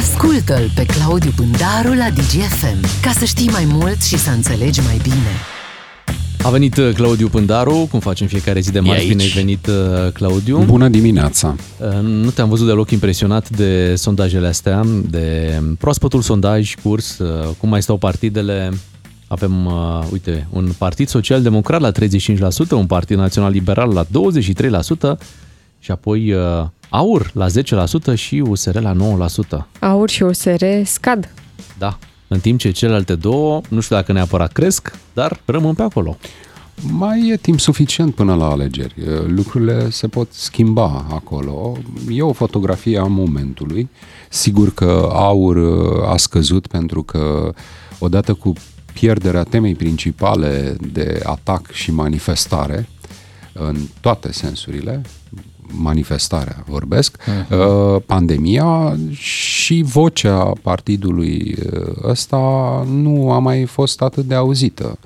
Ascultă-l pe Claudiu Pândaru la DGFM ca să știi mai mult și să înțelegi mai bine. A venit uh, Claudiu Pândaru, cum facem fiecare zi de marți, bine ai venit uh, Claudiu. Bună dimineața! Uh, nu te-am văzut deloc impresionat de sondajele astea, de proaspătul sondaj curs, cum mai stau partidele. Avem, uite, un partid social-democrat la 35%, un partid național-liberal la 23% și apoi AUR la 10% și USR la 9%. AUR și USR scad. Da, în timp ce celelalte două, nu știu dacă neapărat cresc, dar rămân pe acolo. Mai e timp suficient până la alegeri. Lucrurile se pot schimba acolo. E o fotografie a momentului. Sigur că aur a scăzut pentru că odată cu pierderea temei principale de atac și manifestare, în toate sensurile, manifestarea vorbesc, uh-huh. pandemia și vocea partidului uh, ăsta nu a mai fost atât de auzită.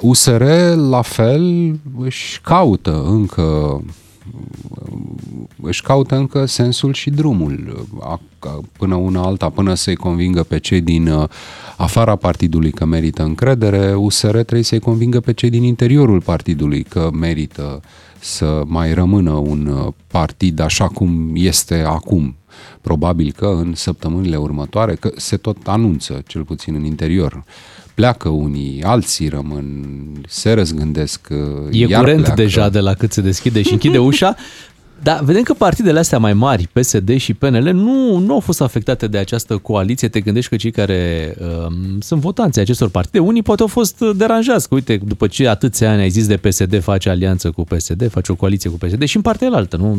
USR la fel își caută încă își caută încă sensul și drumul până una alta, până să-i convingă pe cei din uh, afara partidului că merită încredere, USR trebuie să-i convingă pe cei din interiorul partidului că merită să mai rămână un uh, partid așa cum este acum. Probabil că în săptămânile următoare, că se tot anunță, cel puțin în interior, pleacă unii, alții rămân, se răzgândesc, uh, E iar curent pleacă. deja de la cât se deschide și închide ușa, dar vedem că partidele astea mai mari, PSD și PNL, nu, nu au fost afectate de această coaliție. Te gândești că cei care uh, sunt votanții acestor partide, unii poate au fost deranjați. Că, uite, după ce atâția ani ai zis de PSD, face alianță cu PSD, face o coaliție cu PSD și în partea altă, nu?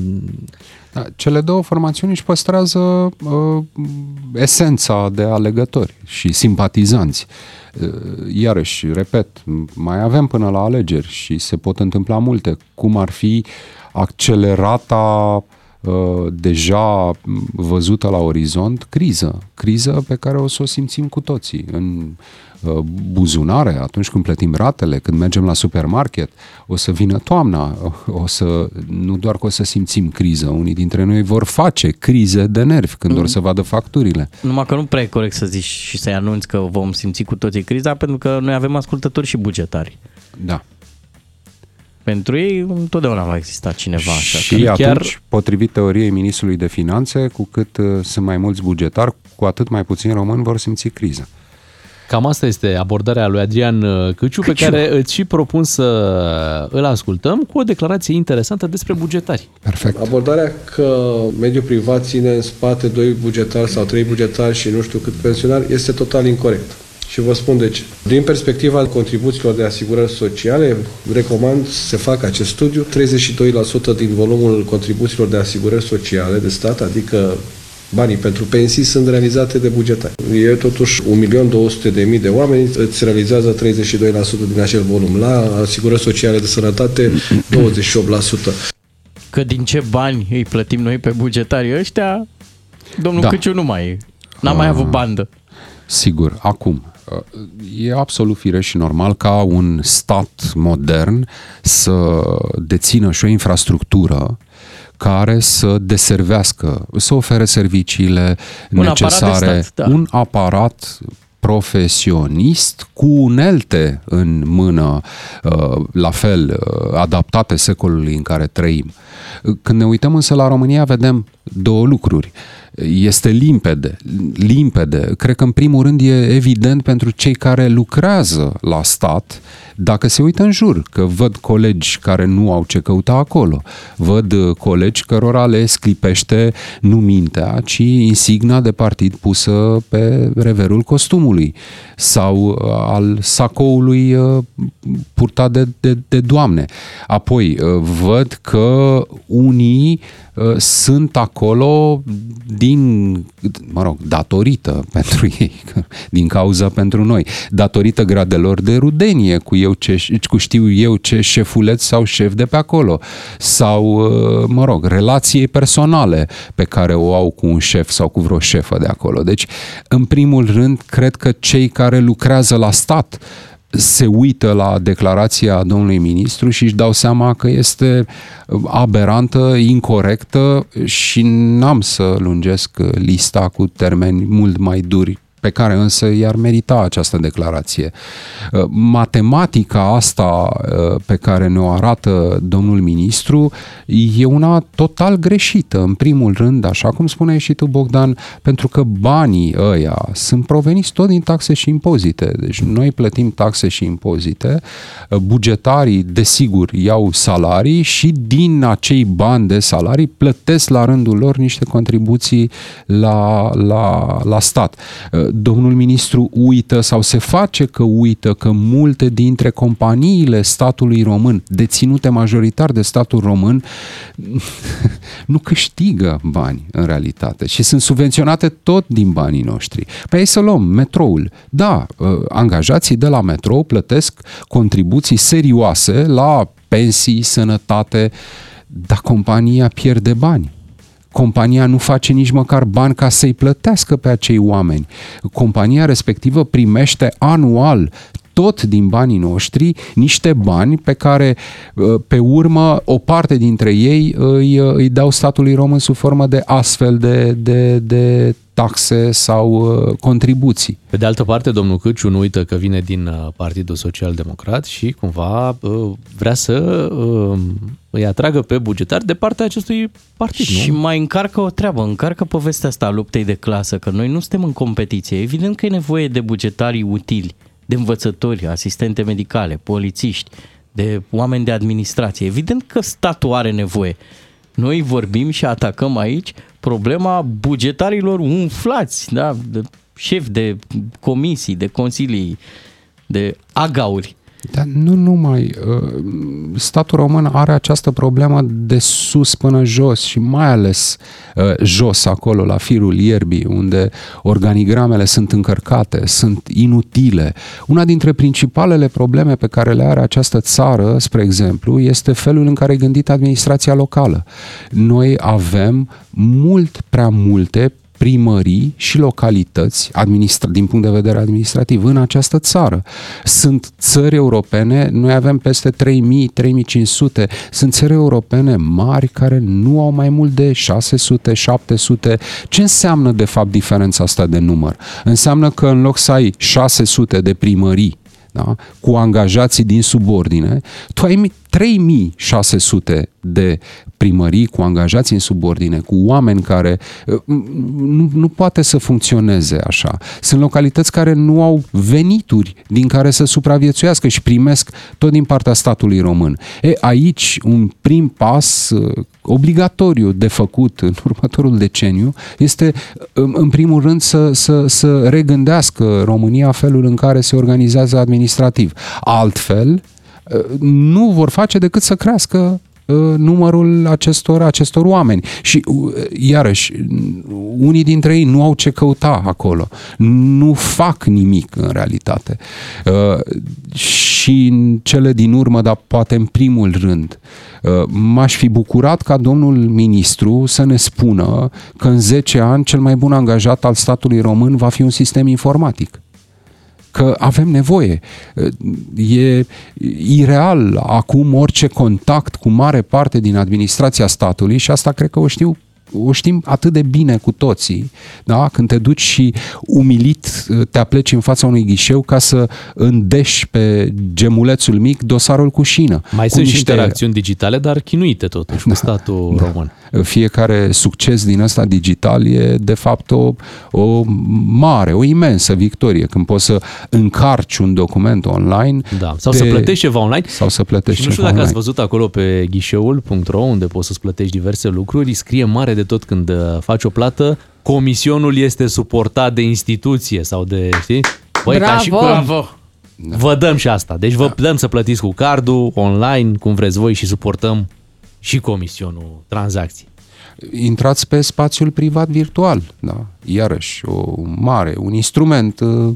Da, cele două formațiuni își păstrează uh, esența de alegători și simpatizanți. Uh, iarăși, repet, mai avem până la alegeri și se pot întâmpla multe, cum ar fi accelerata uh, deja văzută la orizont criză. Criză pe care o să o simțim cu toții în uh, buzunare, atunci când plătim ratele, când mergem la supermarket, o să vină toamna, o să, nu doar că o să simțim criză, unii dintre noi vor face crize de nervi când mm. or să vadă facturile. Numai că nu prea e corect să zici și să-i anunți că vom simți cu toții criza, pentru că noi avem ascultători și bugetari. Da. Pentru ei întotdeauna va exista cineva așa. Și atunci, chiar... potrivit teoriei Ministrului de Finanțe, cu cât uh, sunt mai mulți bugetari, cu atât mai puțini români vor simți criza. Cam asta este abordarea lui Adrian uh, Căciu, Căciu, pe care îți și propun să îl ascultăm cu o declarație interesantă despre bugetari. Perfect. Abordarea că mediul privat ține în spate doi bugetari sau trei bugetari și nu știu cât pensionari este total incorrect. Și vă spun de ce. Din perspectiva contribuțiilor de asigurări sociale, recomand să se facă acest studiu. 32% din volumul contribuțiilor de asigurări sociale de stat, adică banii pentru pensii, sunt realizate de bugetari. E totuși 1.200.000 de oameni, îți realizează 32% din acel volum. La asigurări sociale de sănătate, 28%. Că din ce bani îi plătim noi pe bugetarii ăștia, domnul da. Căciu nu mai N-a mai avut bandă. Sigur, acum, e absolut firesc și normal ca un stat modern să dețină și o infrastructură care să deservească, să ofere serviciile un necesare, aparat stat, da. un aparat profesionist cu unelte în mână, uh, la fel, uh, adaptate secolului în care trăim. Când ne uităm însă la România, vedem două lucruri este limpede, limpede. Cred că în primul rând e evident pentru cei care lucrează la stat, dacă se uită în jur, că văd colegi care nu au ce căuta acolo, văd colegi cărora le sclipește nu mintea, ci insigna de partid pusă pe reverul costumului sau uh, al sacoului uh, purtat de, de, de doamne. Apoi, uh, văd că unii sunt acolo din, mă rog, datorită pentru ei, din cauza pentru noi, datorită gradelor de rudenie cu, eu ce, cu știu eu ce șefuleț sau șef de pe acolo, sau, mă rog, relației personale pe care o au cu un șef sau cu vreo șefă de acolo. Deci, în primul rând, cred că cei care lucrează la stat se uită la declarația domnului ministru și își dau seama că este aberantă, incorrectă și n-am să lungesc lista cu termeni mult mai duri pe care însă i-ar merita această declarație. Uh, matematica asta uh, pe care ne-o arată domnul ministru e una total greșită. În primul rând, așa cum spuneai și tu, Bogdan, pentru că banii ăia sunt proveniți tot din taxe și impozite. Deci noi plătim taxe și impozite, uh, bugetarii, desigur, iau salarii și din acei bani de salarii plătesc la rândul lor niște contribuții la, la, la stat domnul ministru uită sau se face că uită că multe dintre companiile statului român, deținute majoritar de statul român, nu câștigă bani în realitate și sunt subvenționate tot din banii noștri. Pe ei să luăm metroul. Da, ă, angajații de la metrou plătesc contribuții serioase la pensii, sănătate, dar compania pierde bani compania nu face nici măcar bani ca să-i plătească pe acei oameni. Compania respectivă primește anual tot din banii noștri niște bani pe care uh, pe urmă o parte dintre ei îi, uh, îi dau statului român sub formă de astfel de, de, de taxe sau uh, contribuții. Pe de altă parte, domnul Câciu nu uită că vine din Partidul Social Democrat și cumva vrea să îi atragă pe bugetari de partea acestui partid, și nu? mai încarcă o treabă, încarcă povestea asta a luptei de clasă, că noi nu suntem în competiție. Evident că e nevoie de bugetarii utili de învățători, asistente medicale, polițiști, de oameni de administrație. Evident că statul are nevoie. Noi vorbim și atacăm aici problema bugetarilor umflați, da? de șefi de comisii, de consilii, de agauri dar nu numai. Uh, statul român are această problemă de sus până jos și mai ales uh, jos acolo, la firul ierbii, unde organigramele sunt încărcate, sunt inutile. Una dintre principalele probleme pe care le are această țară, spre exemplu, este felul în care e gândită administrația locală. Noi avem mult prea multe primării și localități administra- din punct de vedere administrativ în această țară. Sunt țări europene, noi avem peste 3000, 3500, sunt țări europene mari care nu au mai mult de 600, 700. Ce înseamnă de fapt diferența asta de număr? Înseamnă că în loc să ai 600 de primării da? cu angajații din subordine, tu ai 3600 de primării cu angajați în subordine, cu oameni care uh, nu, nu poate să funcționeze așa. Sunt localități care nu au venituri din care să supraviețuiască și primesc tot din partea statului român. E, aici un prim pas uh, obligatoriu de făcut în următorul deceniu este în primul rând să, să, să regândească România felul în care se organizează administrativ. Altfel, nu vor face decât să crească uh, numărul acestor, acestor oameni. Și, uh, iarăși, unii dintre ei nu au ce căuta acolo. Nu fac nimic, în realitate. Uh, și în cele din urmă, dar poate în primul rând, m-aș fi bucurat ca domnul ministru să ne spună că în 10 ani cel mai bun angajat al statului român va fi un sistem informatic că avem nevoie. E ireal acum orice contact cu mare parte din administrația statului și asta cred că o știu o știm atât de bine cu toții, da? când te duci și umilit te apleci în fața unui ghișeu ca să îndeși pe gemulețul mic dosarul cu șină. Mai cu sunt niște... și interacțiuni digitale, dar chinuite totuși da, cu statul da. român. Fiecare succes din ăsta digital e de fapt o, o mare, o imensă victorie când poți să încarci un document online. Da. Sau de... să plătești ceva online. Sau să plătești și nu știu dacă online. ați văzut acolo pe ghișeul.ro unde poți să-ți plătești diverse lucruri, scrie mare de de tot când uh, faci o plată, comisionul este suportat de instituție sau de, știi? Băi, Bravo! Ca și cum Bravo! Vă dăm și asta. Deci vă da. dăm să plătiți cu cardul, online, cum vreți voi și suportăm și comisionul tranzacții. Intrați pe spațiul privat virtual, da? Iarăși, o mare, un instrument uh, uh,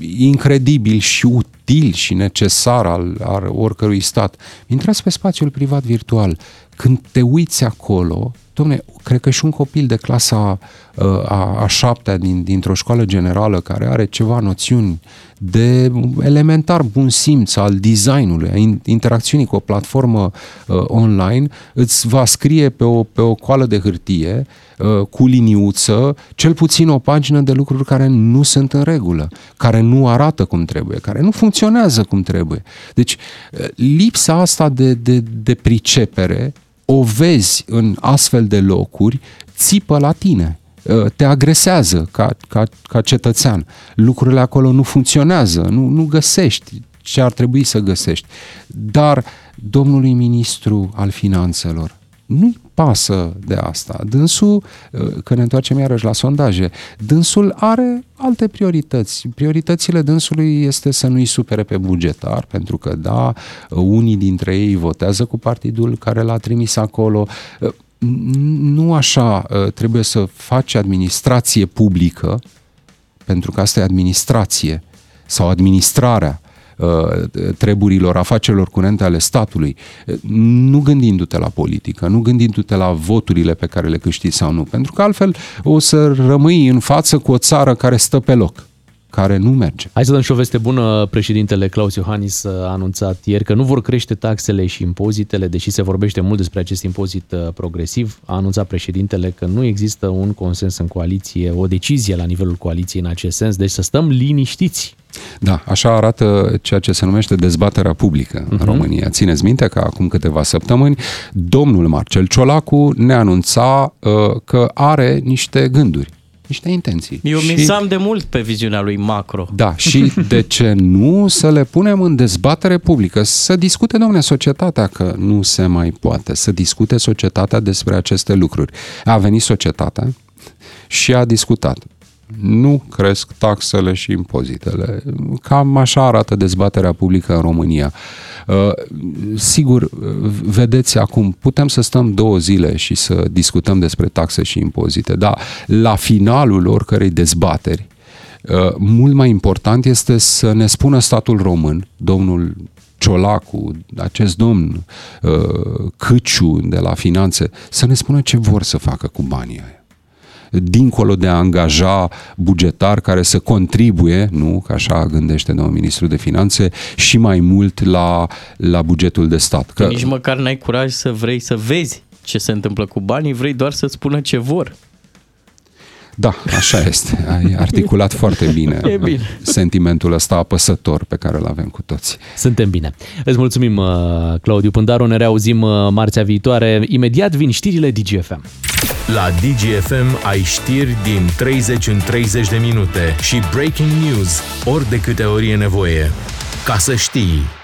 incredibil și util și necesar al, al oricărui stat. Intrați pe spațiul privat virtual. Când te uiți acolo, domne, cred că și un copil de clasa uh, a, a șaptea din, dintr-o școală generală care are ceva noțiuni de elementar bun simț al designului, a interacțiunii cu o platformă uh, online, îți va scrie pe o, pe o coală de hârtie uh, cu liniuță cel puțin o pagină de lucruri care nu sunt în regulă, care nu arată cum trebuie, care nu funcționează cum trebuie. Deci, uh, lipsa asta de, de, de pricepere o vezi în astfel de locuri, țipă la tine uh, te agresează ca, ca, ca cetățean. Lucrurile acolo nu funcționează, nu, nu găsești ce ar trebui să găsești. Dar domnului ministru al finanțelor nu-i pasă de asta. Dânsul, uh, că ne întoarcem iarăși la sondaje, dânsul are alte priorități. Prioritățile dânsului este să nu-i supere pe bugetar, pentru că, da, unii dintre ei votează cu partidul care l-a trimis acolo. Uh, nu așa uh, trebuie să faci administrație publică, pentru că asta e administrație sau administrarea Uh, treburilor, afacerilor curente ale statului, nu gândindu-te la politică, nu gândindu-te la voturile pe care le câștigi sau nu, pentru că altfel o să rămâi în față cu o țară care stă pe loc care nu merge. Hai să dăm și o veste bună. Președintele Claus Iohannis a anunțat ieri că nu vor crește taxele și impozitele, deși se vorbește mult despre acest impozit uh, progresiv. A anunțat președintele că nu există un consens în coaliție, o decizie la nivelul coaliției în acest sens, deci să stăm liniștiți. Da, așa arată ceea ce se numește dezbaterea publică uh-huh. în mhm. România. Țineți minte că acum câteva săptămâni domnul Marcel Ciolacu ne anunța uh, că are niște gânduri niște intenții. Eu și... misam de mult pe viziunea lui macro. Da, și de ce nu să le punem în dezbatere publică, să discute, domnule, societatea că nu se mai poate, să discute societatea despre aceste lucruri. A venit societatea și a discutat nu cresc taxele și impozitele. Cam așa arată dezbaterea publică în România. Uh, sigur, vedeți acum, putem să stăm două zile și să discutăm despre taxe și impozite, dar la finalul oricărei dezbateri, uh, mult mai important este să ne spună statul român, domnul Ciolacu, acest domn uh, Câciu de la finanțe, să ne spună ce vor să facă cu banii aia dincolo de a angaja bugetar care să contribuie, nu, că așa gândește domnul ministru de finanțe, și mai mult la, la bugetul de stat. Că... Nici măcar n-ai curaj să vrei să vezi ce se întâmplă cu banii, vrei doar să spună ce vor. Da, așa este. Ai articulat foarte bine, e bine sentimentul ăsta apăsător pe care îl avem cu toți. Suntem bine. Îți mulțumim, uh, Claudiu Pândaru. Ne reauzim uh, marțea viitoare. Imediat vin știrile DGFM. La DGFM ai știri din 30 în 30 de minute și breaking news ori de câte ori e nevoie. Ca să știi...